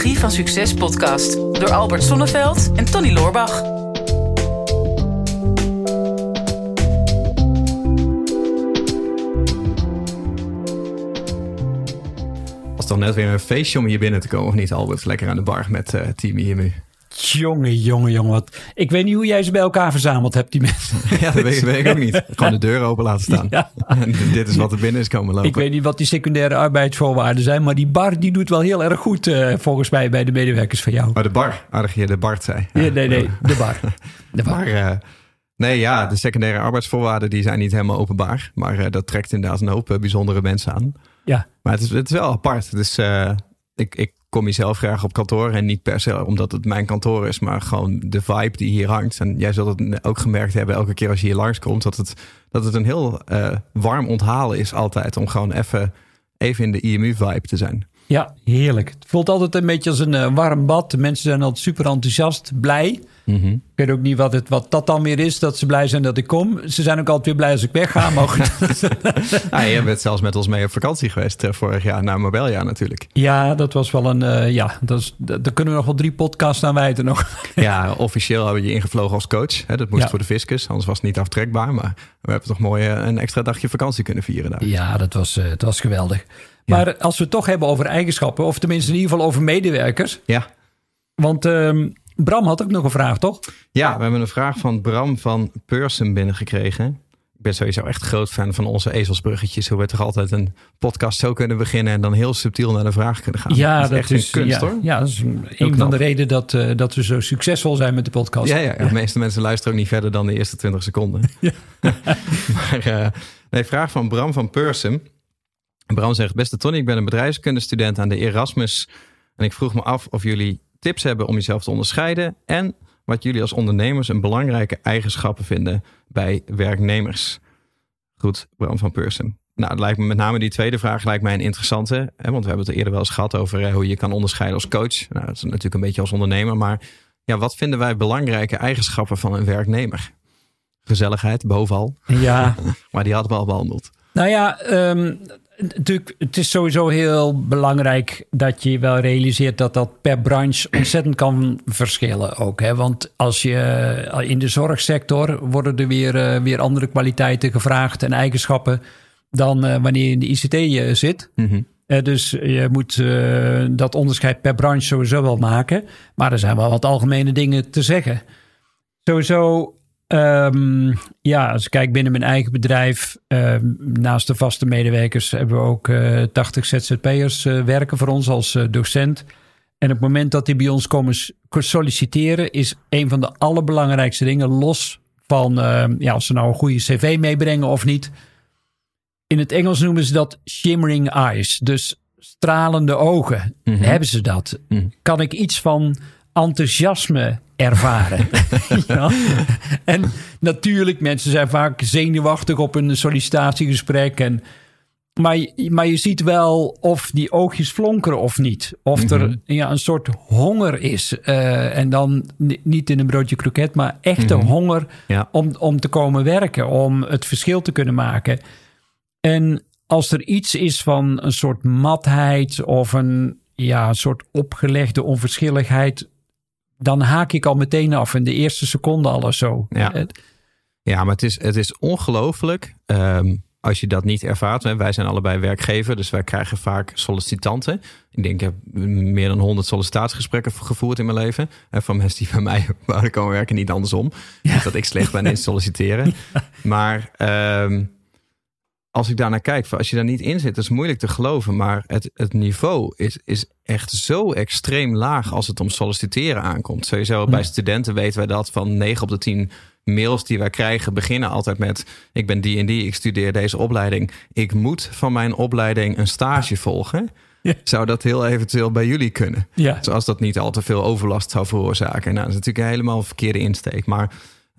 Psychologie van Succes podcast door Albert Sonneveld en Tony Loorbach. Was toch net weer een feestje om hier binnen te komen, of niet, Albert? Lekker aan de bar met uh, Team IMU. Jongen, jongen, jongen. Wat... Ik weet niet hoe jij ze bij elkaar verzameld hebt, die mensen. Ja, dat weet, weet ik ook niet. Gewoon de deur open laten staan. Ja. En dit is wat er binnen is komen lopen. Ik weet niet wat die secundaire arbeidsvoorwaarden zijn, maar die bar die doet wel heel erg goed uh, volgens mij bij de medewerkers van jou. Maar de bar, aardig je de Bart zei. Ja. Nee, nee, nee, de bar. De bar. Maar, uh, nee, ja, de secundaire arbeidsvoorwaarden die zijn niet helemaal openbaar. Maar uh, dat trekt inderdaad een hoop bijzondere mensen aan. Ja. Maar het is, het is wel apart. Dus ik, ik kom hier zelf graag op kantoor. En niet per se omdat het mijn kantoor is, maar gewoon de vibe die hier hangt. En jij zult het ook gemerkt hebben elke keer als je hier langskomt, dat het, dat het een heel uh, warm onthalen is altijd. Om gewoon even, even in de IMU-vibe te zijn. Ja, heerlijk. Het voelt altijd een beetje als een uh, warm bad. De mensen zijn altijd super enthousiast, blij. Mm -hmm. Ik weet ook niet wat, het, wat dat dan weer is, dat ze blij zijn dat ik kom. Ze zijn ook altijd weer blij als ik wegga. Mogen. ah, je bent zelfs met ons mee op vakantie geweest uh, vorig jaar naar Marbella natuurlijk. Ja, dat was wel een... Uh, ja, dat is, daar kunnen we nog wel drie podcasts aan wijten nog. ja, officieel hebben we je ingevlogen als coach. Hè, dat moest ja. voor de fiscus, anders was het niet aftrekbaar. Maar we hebben toch mooi een extra dagje vakantie kunnen vieren daar. Ja, dat was, het was geweldig. Maar als we het toch hebben over eigenschappen, of tenminste in ieder geval over medewerkers. Ja. Want uh, Bram had ook nog een vraag, toch? Ja, we hebben een vraag van Bram van Person binnengekregen. Ik ben sowieso echt groot fan van onze ezelsbruggetjes. Hoe we toch altijd een podcast zo kunnen beginnen en dan heel subtiel naar de vraag kunnen gaan. Ja, dat is dat echt is, een kunst ja, hoor. Ja, dat is een, een van de redenen dat, uh, dat we zo succesvol zijn met de podcast. Ja, ja, ja, de meeste mensen luisteren ook niet verder dan de eerste 20 seconden. Ja. maar uh, nee, vraag van Bram van Person. Bram zegt, beste Tony, ik ben een bedrijfskundestudent aan de Erasmus. En ik vroeg me af of jullie tips hebben om jezelf te onderscheiden. En wat jullie als ondernemers een belangrijke eigenschappen vinden bij werknemers. Goed, Bram van Person. Nou, het lijkt me met name die tweede vraag lijkt mij een interessante. Hè, want we hebben het er eerder wel eens gehad over hè, hoe je kan onderscheiden als coach. Nou, dat is natuurlijk een beetje als ondernemer. Maar ja, wat vinden wij belangrijke eigenschappen van een werknemer? Gezelligheid, bovenal. Ja. maar die hadden we al behandeld. Nou ja, um, natuurlijk, het is sowieso heel belangrijk dat je wel realiseert dat dat per branche ontzettend kan verschillen ook. Hè? Want als je in de zorgsector worden er weer, uh, weer andere kwaliteiten gevraagd en eigenschappen dan uh, wanneer je in de ICT uh, zit. Mm -hmm. dus je moet dat onderscheid per branche sowieso wel maken. Maar er zijn wel wat algemene dingen te zeggen. Sowieso Um, ja, als ik kijk binnen mijn eigen bedrijf, um, naast de vaste medewerkers hebben we ook uh, 80 ZZP'ers uh, werken voor ons als uh, docent. En op het moment dat die bij ons komen solliciteren, is een van de allerbelangrijkste dingen, los van ja, of ze nou een goede cv meebrengen of niet. In het Engels noemen ze dat shimmering eyes, dus stralende ogen. Mhm. Mm -hmm. Hebben ze dat? Mm -hmm. Kan ik iets van enthousiasme ervaren. ja. En natuurlijk, mensen zijn vaak zenuwachtig op een sollicitatiegesprek. En, maar, maar je ziet wel of die oogjes flonkeren of niet. Of er ja, een soort honger is. Uh, en dan niet in een broodje kroket, maar echte mm-hmm. honger ja. om, om te komen werken. Om het verschil te kunnen maken. En als er iets is van een soort matheid of een, ja, een soort opgelegde onverschilligheid dan haak ik al meteen af in de eerste seconde al zo. Ja, ja maar het is, het is ongelooflijk um, als je dat niet ervaart. Wij zijn allebei werkgever, dus wij krijgen vaak sollicitanten. Ik denk, ik heb meer dan 100 sollicitatiegesprekken gevoerd in mijn leven. En van mensen die bij mij wouden komen werken, niet andersom. Ja. Niet dat ik slecht ben in solliciteren. Ja. Maar um, als ik daarnaar kijk, als je daar niet in zit, is het moeilijk te geloven. Maar het, het niveau is, is echt zo extreem laag als het om solliciteren aankomt. Sowieso bij studenten weten wij dat van 9 op de 10 mails die wij krijgen beginnen altijd met: Ik ben die en die, ik studeer deze opleiding. Ik moet van mijn opleiding een stage volgen. Ja. Zou dat heel eventueel bij jullie kunnen? Ja. Zoals dat niet al te veel overlast zou veroorzaken. Nou, dat is natuurlijk helemaal een verkeerde insteek. Maar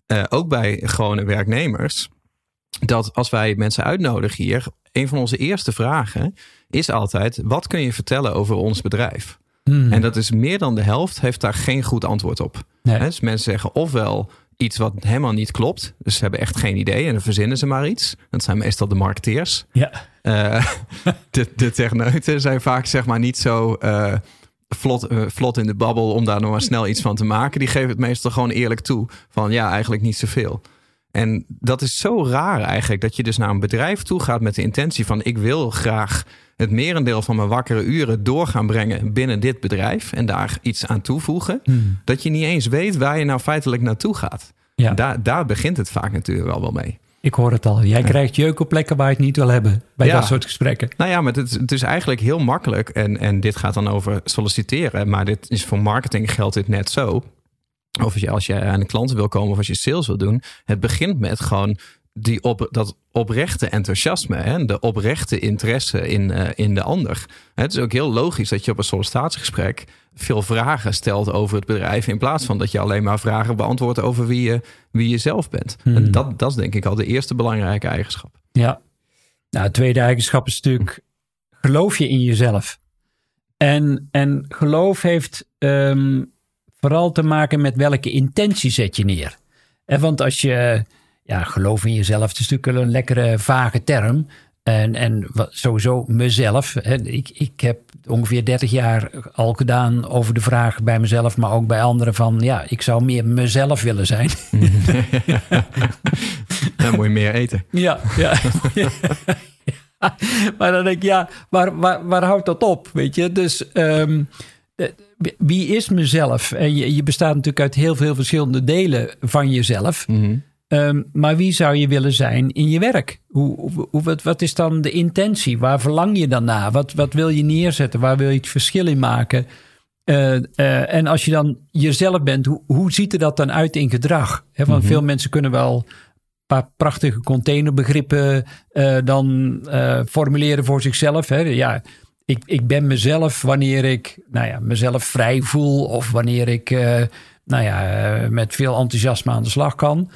uh, ook bij gewone werknemers dat als wij mensen uitnodigen hier, een van onze eerste vragen is altijd: wat kun je vertellen over ons bedrijf? Hmm. En dat is meer dan de helft heeft daar geen goed antwoord op. Nee. Dus mensen zeggen ofwel iets wat helemaal niet klopt, dus ze hebben echt geen idee en dan verzinnen ze maar iets. Dat zijn meestal de marketeers. Ja. Uh, de, de techneuten zijn vaak zeg maar niet zo uh, vlot, eh, vlot in de babbel om daar nog maar snel iets van te maken. Die geven het meestal gewoon eerlijk toe. Van ja, eigenlijk niet zoveel. En dat is zo raar eigenlijk. Dat je dus naar een bedrijf toe gaat met de intentie van ik wil graag het merendeel van mijn wakkere uren door gaan brengen binnen dit bedrijf. En daar iets aan toevoegen. Hmm. Dat je niet eens weet waar je nou feitelijk naartoe gaat. Ja. Daar, daar begint het vaak natuurlijk al wel mee. Ik hoor het al. Jij krijgt jeuk op plekken waar je het niet wil hebben. Bij Ja. dat soort gesprekken. Nou ja, maar het, het is eigenlijk heel makkelijk. En, en dit gaat dan over solliciteren. Maar dit is voor marketing geldt dit net zo. Of als je, als je aan de klanten wil komen of als je sales wil doen. Het begint met gewoon die op, dat oprechte enthousiasme. Hè? De oprechte interesse in, eh, in de ander. Het is ook heel logisch dat je op een sollicitatiegesprek veel vragen stelt over het bedrijf. In plaats van dat je alleen maar vragen beantwoordt over wie je, wie je zelf bent. En dat, dat is denk ik al de eerste belangrijke eigenschap. Ja. Nou, het tweede eigenschap is natuurlijk geloof je in jezelf. En, en geloof heeft ehm, vooral te maken met welke intentie zet je neer. En want als je, ja, geloof in jezelf, het is natuurlijk een lekkere vage term. En, en sowieso mezelf. Ik, ik heb ongeveer 30 jaar al gedaan over de vraag bij mezelf, maar ook bij anderen van, ja, ik zou meer mezelf willen zijn. Dan moet je meer eten. Ja, ja. Ja. Maar dan denk ik, ja, waar, waar, waar houdt dat op? Weet je, dus ehm, eh, wie is mezelf? En je, je bestaat natuurlijk uit heel veel verschillende delen van jezelf. Ehm, maar wie zou je willen zijn in je werk? Hoe, hoe, wat, wat is dan de intentie? Waar verlang je dan naar? Wat, wat wil je neerzetten? Waar wil je het verschil in maken? Eh, eh, en als je dan jezelf bent, hoe, hoe ziet er dat dan uit in gedrag? Hè, want veel mensen kunnen wel een paar prachtige containerbegrippen eh, dan eh, formuleren voor zichzelf. Hè. Ja, ik, ik ben mezelf wanneer ik nou ja, mezelf vrij voel of wanneer ik eh, nou ja, eh, met veel enthousiasme aan de slag kan.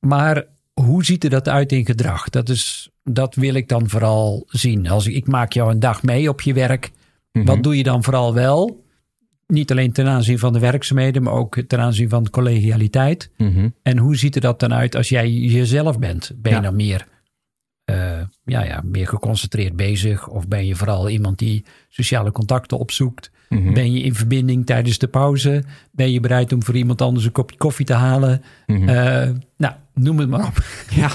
Maar hoe ziet er dat uit in gedrag? Dat, is, dat wil ik dan vooral zien. Als ik, ik maak jou een dag mee op je werk. Wat doe je dan vooral wel? Niet alleen ten aanzien van de werkzaamheden, maar ook ten aanzien van de collegialiteit. En hoe ziet er dat dan uit als jij jezelf bent? Ben je Ja. dan meer, eh, ja, ja, meer geconcentreerd bezig? Of ben je vooral iemand die sociale contacten opzoekt? Ben je in verbinding tijdens de pauze? Ben je bereid om voor iemand anders een kopje koffie te halen? Eh, nou, noem het maar op. Ja,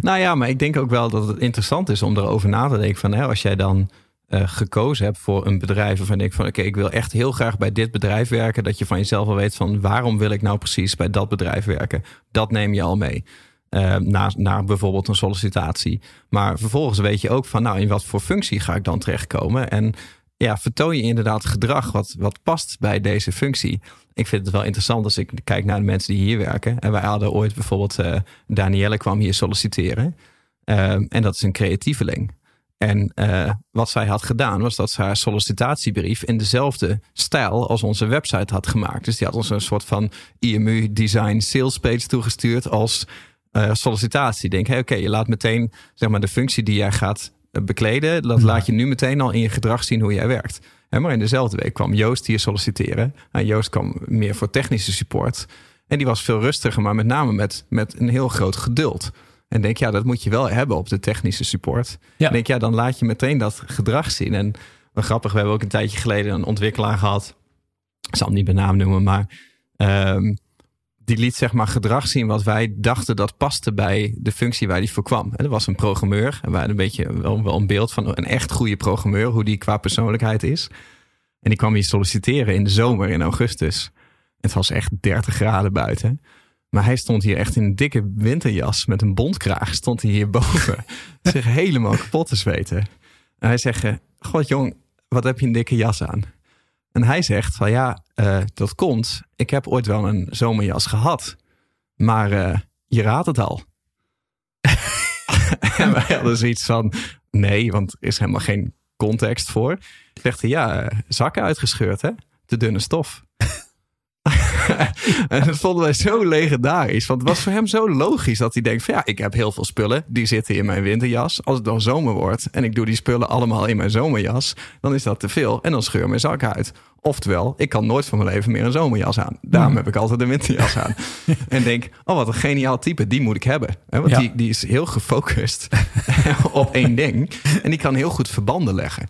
nou ja, maar ik denk ook wel dat het interessant is om erover na te denken. Van, hè, als jij dan eh, gekozen hebt voor een bedrijf waarvan denkt van oké, ik wil echt heel graag bij dit bedrijf werken. Dat je van jezelf al weet van waarom wil ik nou precies bij dat bedrijf werken. Dat neem je al mee. Eh, naar, naar bijvoorbeeld een sollicitatie. Maar vervolgens weet je ook van nou, in wat voor functie ga ik dan terechtkomen? En ja, vertoon je inderdaad gedrag wat, wat past bij deze functie. Ik vind het wel interessant als ik kijk naar de mensen die hier werken. En wij hadden ooit bijvoorbeeld, eh Danielle kwam hier solliciteren. Ehm, en dat is een creatieveling. En eh, wat zij had gedaan was dat ze haar sollicitatiebrief in dezelfde stijl als onze website had gemaakt. Dus die had ons een soort van IMU design sales page toegestuurd als eh, sollicitatie. Denk, hey, oké, je laat meteen zeg maar de functie die jij gaat eh, bekleden, dat laat je nu meteen al in je gedrag zien hoe jij werkt. Hè, maar in dezelfde week kwam Joost hier solliciteren. En Joost kwam meer voor technische support. En die was veel rustiger, maar met name met, met een heel groot geduld. En denk, ja, dat moet je wel hebben op de technische support. Ja. En denk, ja, dan laat je meteen dat gedrag zien. En grappig, we hebben ook een tijdje geleden een ontwikkelaar gehad. Ik zal hem niet bij naam noemen, maar ehm, die liet zeg maar gedrag zien wat wij dachten dat paste bij de functie waar die voor kwam. En dat was een programmeur. En wij hadden een beetje wel, wel een beeld van een echt goede programmeur, hoe die qua persoonlijkheid is. En die kwam hier solliciteren in de zomer, in augustus. Het was echt 30 graden buiten. Maar hij stond hier echt in een dikke winterjas met een bondkraag. Stond hij hierboven. zich helemaal kapot te zweten. En hij zegt, eh, god jong, wat heb je een dikke jas aan? En hij zegt van ja, eh, dat komt. Ik heb ooit wel een zomerjas gehad. Maar eh, je raadt het al. en wij hadden zoiets van nee, want er is helemaal geen context voor. Zegt hij ja, eh, zakken uitgescheurd hè? Te dunne stof. en dat vonden wij zo legendarisch. Want het was voor hem zo logisch dat hij denkt: van ja, ik heb heel veel spullen. Die zitten in mijn winterjas. Als het dan zomer wordt en ik doe die spullen allemaal in mijn zomerjas, dan is dat te veel. En dan scheur mijn zak uit. Oftewel, ik kan nooit van mijn leven meer een zomerjas aan. Daarom heb ik altijd een winterjas aan. en denk: oh, wat een geniaal type. Die moet ik hebben. Want Ja. die, die is heel gefocust op één ding. En die kan heel goed verbanden leggen.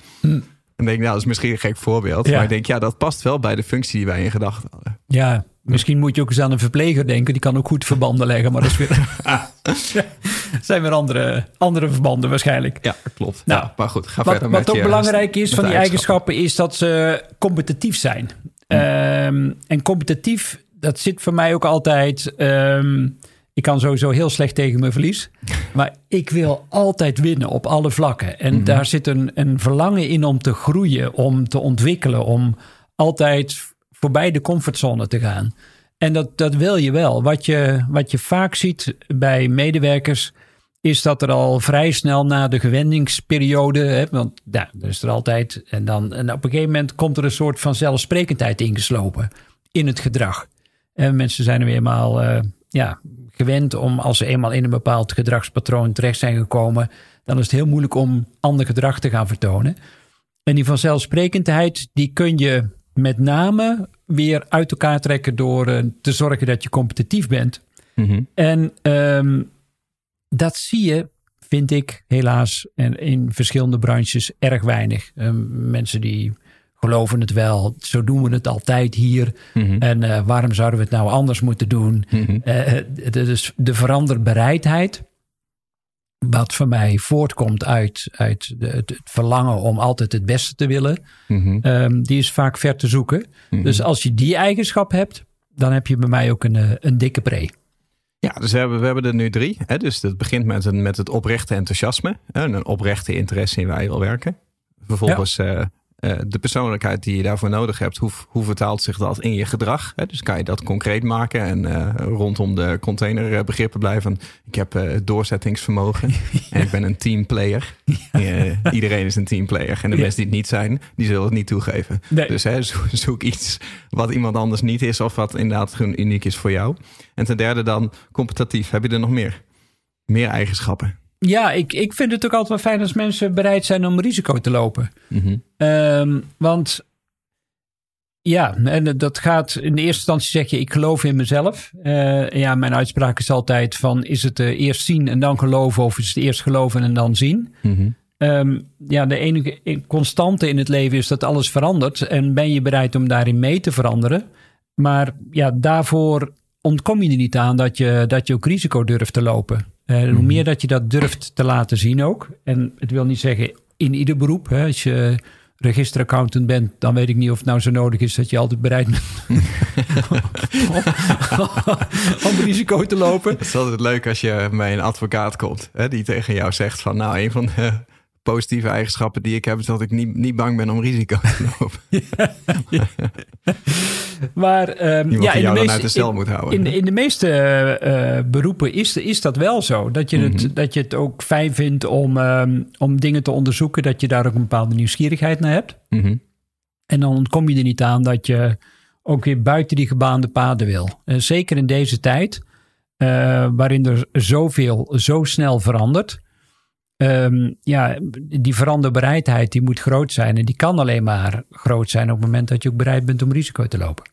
En denk, nou, dat is misschien een gek voorbeeld. Ja. Maar ik denk, ja, dat past wel bij de functie die wij in gedachten hadden. Ja, misschien moet je ook eens aan een verpleger denken. Die kan ook goed verbanden leggen, maar dat is weer... zijn weer andere, andere verbanden waarschijnlijk. Ja, klopt. Nou, Ja, maar goed, ga Wat, verder met wat ook belangrijk is van die eigenschappen is dat ze competitief zijn. Ehm, en competitief, dat zit voor mij ook altijd. ehm, ik kan sowieso heel slecht tegen mijn verlies. Maar ik wil altijd winnen op alle vlakken. En daar zit een, een verlangen in om te groeien, om te ontwikkelen, om altijd voorbij de comfortzone te gaan. En dat, dat wil je wel. Wat je, wat je vaak ziet bij medewerkers is dat er al vrij snel na de gewenningsperiode, hè, want ja, dat is er altijd, en dan en op een gegeven moment komt er een soort van zelfsprekendheid ingeslopen in het gedrag. En mensen zijn er weer eenmaal eh, ja, gewend om, als ze eenmaal in een bepaald gedragspatroon terecht zijn gekomen, dan is het heel moeilijk om ander gedrag te gaan vertonen. En die vanzelfsprekendheid, die kun je met name weer uit elkaar trekken door eh, te zorgen dat je competitief bent. Mhm. En ehm, dat zie je, vind ik helaas, en in verschillende branches erg weinig. Ehm, mensen die geloven het wel, zo doen we het altijd hier. Mhm. En eh, waarom zouden we het nou anders moeten doen? Mhm. Eh, dus de veranderbereidheid, wat voor mij voortkomt uit, uit de, het, verlangen om altijd het beste te willen, Mhm. ehm, die is vaak ver te zoeken. Dus als je die eigenschap hebt, dan heb je bij mij ook een, eh, een dikke pre. Ja, dus we hebben, we hebben er nu drie. Hè? Dus het begint met, een, met het oprechte enthousiasme. En een oprechte interesse in waar je wil werken. Vervolgens eh, eh, de persoonlijkheid die je daarvoor nodig hebt. Hoe, hoe vertaalt zich dat in je gedrag? Hè? Dus kan je dat concreet maken en eh, rondom de containerbegrippen blijven. Ik heb eh, doorzettingsvermogen en ik ben een teamplayer. Iedereen is een teamplayer. En de Ja. mensen die het niet zijn, die zullen het niet toegeven. Nee. Dus hè, zo- zoek iets wat iemand anders niet is of wat inderdaad gewoon uniek is voor jou. En ten derde dan competitief. Heb je er nog meer? Meer eigenschappen. Ja, ik, ik vind het ook altijd wel fijn als mensen bereid zijn om risico te lopen. Mhm. Ehm, want ja, en dat gaat in de eerste instantie zeg je, ik geloof in mezelf. Eh, ja, mijn uitspraak is altijd van, is het eh, eerst zien en dan geloven of is het eerst geloven en dan zien? Mhm. Ehm, ja, de enige constante in het leven is dat alles verandert. En ben je bereid om daarin mee te veranderen? Maar ja, daarvoor ontkom je er niet aan dat je, dat je ook risico durft te lopen. Eh, Hoe meer dat je dat durft te laten zien ook. En het wil niet zeggen in ieder beroep. Hè, als je registeraccountant bent, dan weet ik niet of het nou zo nodig is dat je altijd bereid bent om risico te lopen. Het is altijd leuk als je bij een advocaat komt. Hè, die tegen jou zegt van nou een van de positieve eigenschappen die ik heb... is dat ik niet, niet bang ben om risico te lopen. Maar Iemand ja, in de meeste, uit de in- moet houden. In, de- in de meeste eh, eh, beroepen is, is dat wel zo. Dat je, Mhm. het, dat je het ook fijn vindt om, ehm, om dingen te onderzoeken. Dat je daar ook een bepaalde nieuwsgierigheid naar hebt. Mhm. En dan ontkom je er niet aan dat je ook weer buiten die gebaande paden wil. En zeker in deze tijd, eh, waarin er zoveel zo snel verandert. Ehm, ja, die veranderbereidheid die moet groot zijn. En die kan alleen maar groot zijn op het moment dat je ook bereid bent om risico te lopen.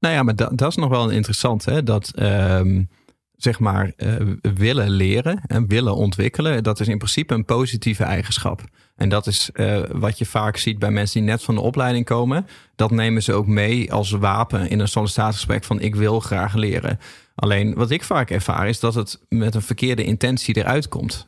Nou ja, maar dat, is nog wel interessant. Hè? Dat ehm, zeg maar eh, willen leren en willen ontwikkelen. Dat is in principe een positieve eigenschap. En dat is eh, wat je vaak ziet bij mensen die net van de opleiding komen. Dat nemen ze ook mee als wapen in een sollicitatiegesprek van ik wil graag leren. Alleen wat ik vaak ervaar is dat het met een verkeerde intentie eruit komt.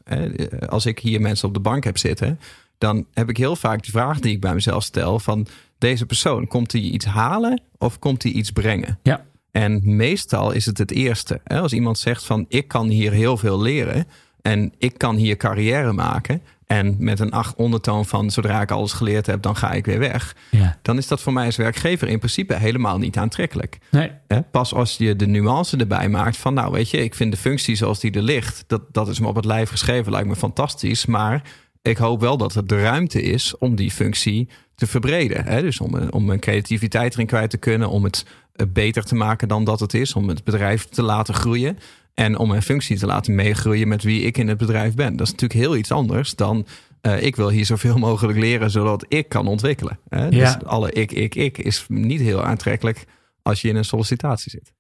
Als ik hier mensen op de bank heb zitten, dan heb ik heel vaak de vraag die ik bij mezelf stel van deze persoon, komt hij iets halen of komt hij iets brengen? Ja. En meestal is het het eerste. Hè? Als iemand zegt van ik kan hier heel veel leren en ik kan hier carrière maken en met een acht ondertoon van zodra ik alles geleerd heb, dan ga ik weer weg. Ja. Dan is dat voor mij als werkgever in principe helemaal niet aantrekkelijk. Nee. Pas als je de nuance erbij maakt van, nou weet je, ik vind de functie zoals die er ligt, dat, dat is me op het lijf geschreven, lijkt me fantastisch. Maar ik hoop wel dat er de ruimte is om die functie te verbreden. Hè? Dus om, om mijn creativiteit erin kwijt te kunnen, om het eh, beter te maken dan dat het is, om het bedrijf te laten groeien. En om mijn functie te laten meegroeien met wie ik in het bedrijf ben. Dat is natuurlijk heel iets anders dan eh, ik wil hier zoveel mogelijk leren zodat ik kan ontwikkelen. Hè? Ja. Dus alle ik, ik, ik is niet heel aantrekkelijk als je in een sollicitatie zit.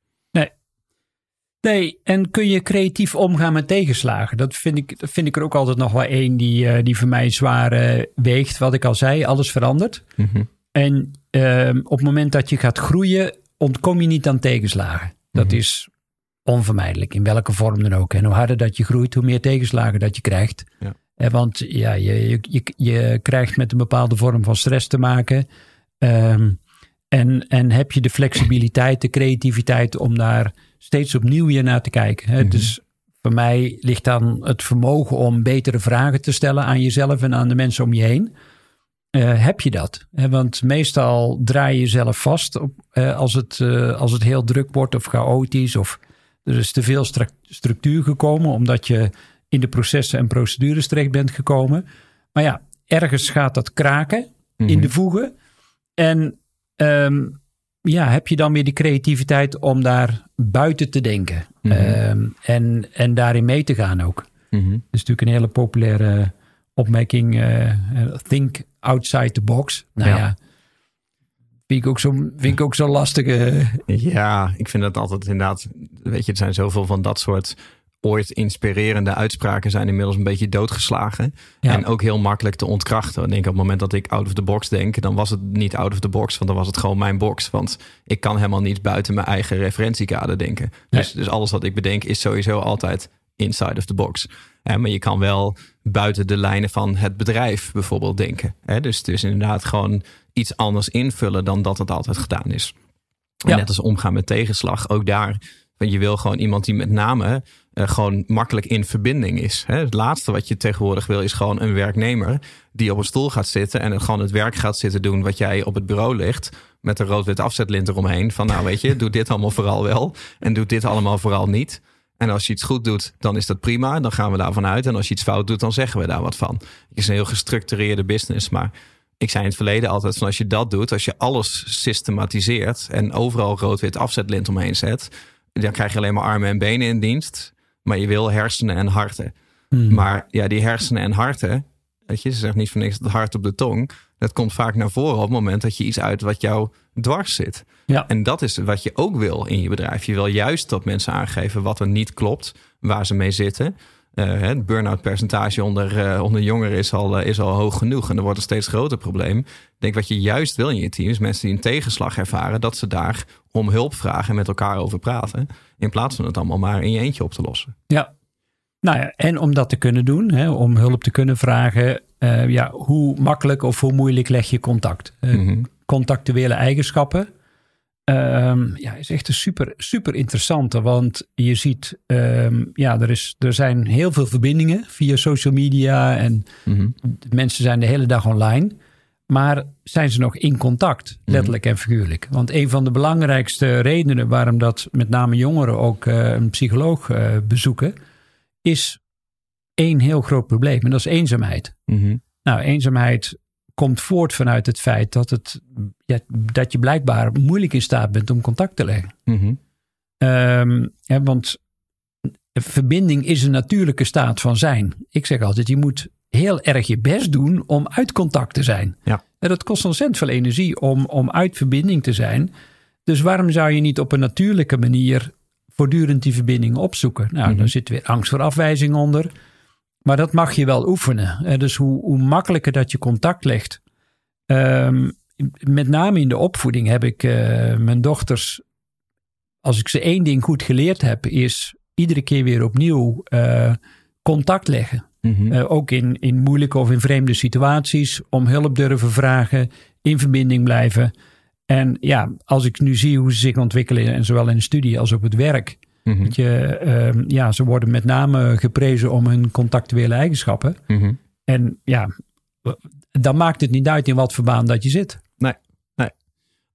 Nee. En kun je creatief omgaan met tegenslagen? Dat vind ik, dat vind ik er ook altijd nog wel één die, uh, die voor mij zwaar uh, weegt. Wat ik al zei, alles verandert. Mhm. En uh, op het moment dat je gaat groeien, ontkom je niet aan tegenslagen. Dat Mhm. is onvermijdelijk, in welke vorm dan ook. En hoe harder dat je groeit, hoe meer tegenslagen dat je krijgt. Ja. Eh, Want ja, je, je, je, je krijgt met een bepaalde vorm van stress te maken. Ehm, en, en heb je de flexibiliteit, de creativiteit om daar steeds opnieuw weer naar te kijken. Hè? Mhm. Dus voor mij ligt dan het vermogen om betere vragen te stellen aan jezelf en aan de mensen om je heen. Eh, heb je dat? Hè, want meestal draai je jezelf vast op, eh, als, het, eh, als het heel druk wordt of chaotisch of er is te veel stru- structuur gekomen omdat je in de processen en procedures terecht bent gekomen. Maar ja, ergens gaat dat kraken in Mhm. de voegen. En ehm, ja, heb je dan weer die creativiteit om daar buiten te denken Mhm. Ehm, en, en daarin mee te gaan ook. Mhm. Dat is natuurlijk een hele populaire opmerking. eh, eh, think outside the box. Nou Ja. ja, vind, ik ook zo, vind ik ook zo lastig. eh. Ja, ik vind dat altijd inderdaad. Weet je, er zijn zoveel van dat soort ooit inspirerende uitspraken zijn inmiddels een beetje doodgeslagen. Ja. En ook heel makkelijk te ontkrachten. Ik denk op het moment dat ik out of the box denk, dan was het niet out of the box, want dan was het gewoon mijn box. Want ik kan helemaal niet buiten mijn eigen referentiekader denken. Dus, dus alles wat ik bedenk is sowieso altijd inside of the box. Maar je kan wel buiten de lijnen van het bedrijf bijvoorbeeld denken. Hè, dus, dus inderdaad gewoon iets anders invullen dan dat het altijd gedaan is. En Ja. net als omgaan met tegenslag, ook daar. Want je wil gewoon iemand die met name eh, gewoon makkelijk in verbinding is. Hè? Het laatste wat je tegenwoordig wil is gewoon een werknemer die op een stoel gaat zitten en gewoon het werk gaat zitten doen wat jij op het bureau ligt. Met een rood-wit afzetlint eromheen. Van nou weet je, doe dit allemaal vooral wel en doe dit allemaal vooral niet. En als je iets goed doet, dan is dat prima. Dan gaan we daarvan uit. En als je iets fout doet, dan zeggen we daar wat van. Het is een heel gestructureerde business. Maar ik zei in het verleden altijd van als je dat doet, als je alles systematiseert en overal rood-wit afzetlint omheen zet, dan krijg je alleen maar armen en benen in dienst. Maar je wil hersenen en harten. Hmm. Maar ja, die hersenen en harten, weet je, ze zegt niet voor niks het hart op de tong. Dat komt vaak naar voren op het moment dat je iets uit wat jou dwars zit. Ja. En dat is wat je ook wil in je bedrijf. Je wil juist dat mensen aangeven wat er niet klopt, waar ze mee zitten. Eh, het burn-out percentage onder, eh, onder jongeren is al, eh, is al hoog genoeg. En er wordt een steeds groter probleem. Ik denk wat je juist wil in je team is mensen die een tegenslag ervaren, dat ze daar om hulp vragen en met elkaar over praten. In plaats van het allemaal maar in je eentje op te lossen. Ja. Nou ja, en om dat te kunnen doen, hè, om hulp te kunnen vragen, ja, hoe makkelijk of hoe moeilijk leg je contact? Mhm. Contactuele eigenschappen. Ehm, ja, is echt een super, super interessante. Want je ziet, ehm, ja, er, is, er zijn heel veel verbindingen via social media en Mhm. mensen zijn de hele dag online. Maar zijn ze nog in contact, letterlijk en figuurlijk? Want een van de belangrijkste redenen waarom dat met name jongeren ook eh, een psycholoog eh, bezoeken, is één heel groot probleem. En dat is eenzaamheid. Mhm. Nou, eenzaamheid komt voort vanuit het feit dat, het, ja, dat je blijkbaar moeilijk in staat bent om contact te leggen. Mhm. Ehm, want verbinding is een natuurlijke staat van zijn. Ik zeg altijd, je moet heel erg je best doen om uit contact te zijn. Ja. En dat kost ontzettend veel energie om, om uit verbinding te zijn. Dus waarom zou je niet op een natuurlijke manier voortdurend die verbinding opzoeken? Nou, Mhm. daar zit weer angst voor afwijzing onder. Maar dat mag je wel oefenen. Dus hoe, hoe makkelijker dat je contact legt. Ehm, met name in de opvoeding heb ik eh, mijn dochters als ik ze één ding goed geleerd heb, is iedere keer weer opnieuw eh, contact leggen. Mhm. Eh, ook in, in moeilijke of in vreemde situaties. Om hulp durven vragen, in verbinding blijven. En ja, als ik nu zie hoe ze zich ontwikkelen, en zowel in de studie als op het werk. Je, ehm, ja, ze worden met name geprezen om hun contactuele eigenschappen. Mhm. En ja, dan maakt het niet uit in wat voor baan dat je zit.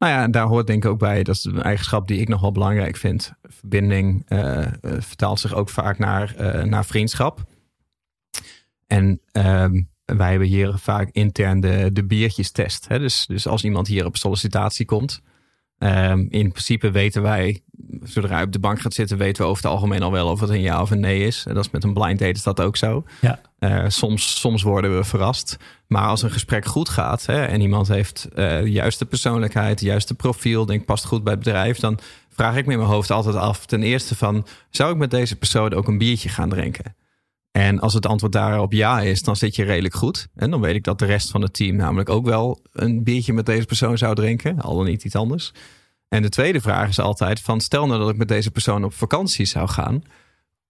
Nou ja, en daar hoort denk ik ook bij, dat is een eigenschap die ik nog wel belangrijk vind. Verbinding eh, eh, vertaalt zich ook vaak naar, eh, naar vriendschap. En ehm, wij hebben hier vaak intern de, de biertjestest. Hè? Dus, dus als iemand hier op sollicitatie komt, ehm, in principe weten wij, zodra hij op de bank gaat zitten, weten we over het algemeen al wel of het een ja of een nee is. En dat is met een blind date is dat ook zo. Ja. Eh, soms, soms worden we verrast. Maar als een gesprek goed gaat hè, en iemand heeft eh, de juiste persoonlijkheid, juiste profiel, denk past goed bij het bedrijf, dan vraag ik me in mijn hoofd altijd af. Ten eerste van, zou ik met deze persoon ook een biertje gaan drinken? En als het antwoord daarop ja is, dan zit je redelijk goed. En dan weet ik dat de rest van het team namelijk ook wel een biertje met deze persoon zou drinken. Al dan niet iets anders. En de tweede vraag is altijd van stel nou dat ik met deze persoon op vakantie zou gaan.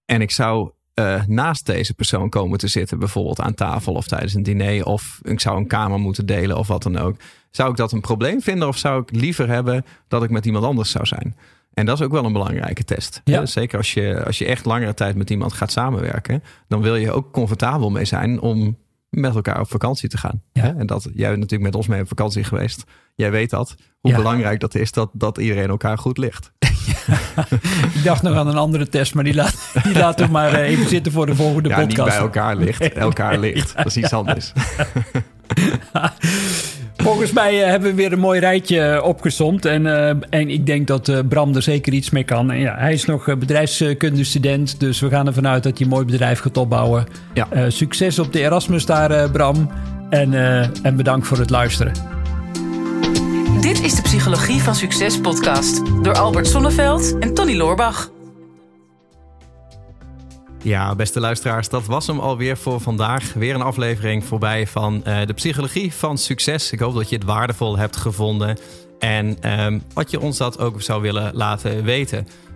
En ik zou uh, naast deze persoon komen te zitten, bijvoorbeeld aan tafel of tijdens een diner, of ik zou een kamer moeten delen of wat dan ook. Zou ik dat een probleem vinden of zou ik liever hebben dat ik met iemand anders zou zijn? En dat is ook wel een belangrijke test. Ja. Zeker als je, als je echt langere tijd met iemand gaat samenwerken, dan wil je ook comfortabel mee zijn om met elkaar op vakantie te gaan. Ja. En dat jij bent natuurlijk met ons mee op vakantie geweest. Jij weet dat. Hoe belangrijk dat is dat, dat iedereen elkaar goed ligt. Ik dacht nog aan een andere test, maar die laat, die laat toch maar eh, even zitten voor de volgende ja, podcast. Niet bij elkaar ligt. Elkaar ligt. Dat is iets anders. Volgens mij uh, hebben we weer een mooi rijtje uh, opgezomd. En, uh, en ik denk dat Bram er zeker iets mee kan. En ja, hij is nog bedrijfskundestudent. Dus we gaan ervan uit dat hij een mooi bedrijf gaat opbouwen. Ja. succes op de Erasmus daar, Bram. En, en bedankt voor het luisteren. Dit is de Psychologie van Succes podcast. Door Albert Sonneveld en Tony Loorbach. Ja, beste luisteraars, dat was hem alweer voor vandaag. Weer een aflevering voorbij van uh, de psychologie van succes. Ik hoop dat je het waardevol hebt gevonden en um, wat je ons dat ook zou willen laten weten.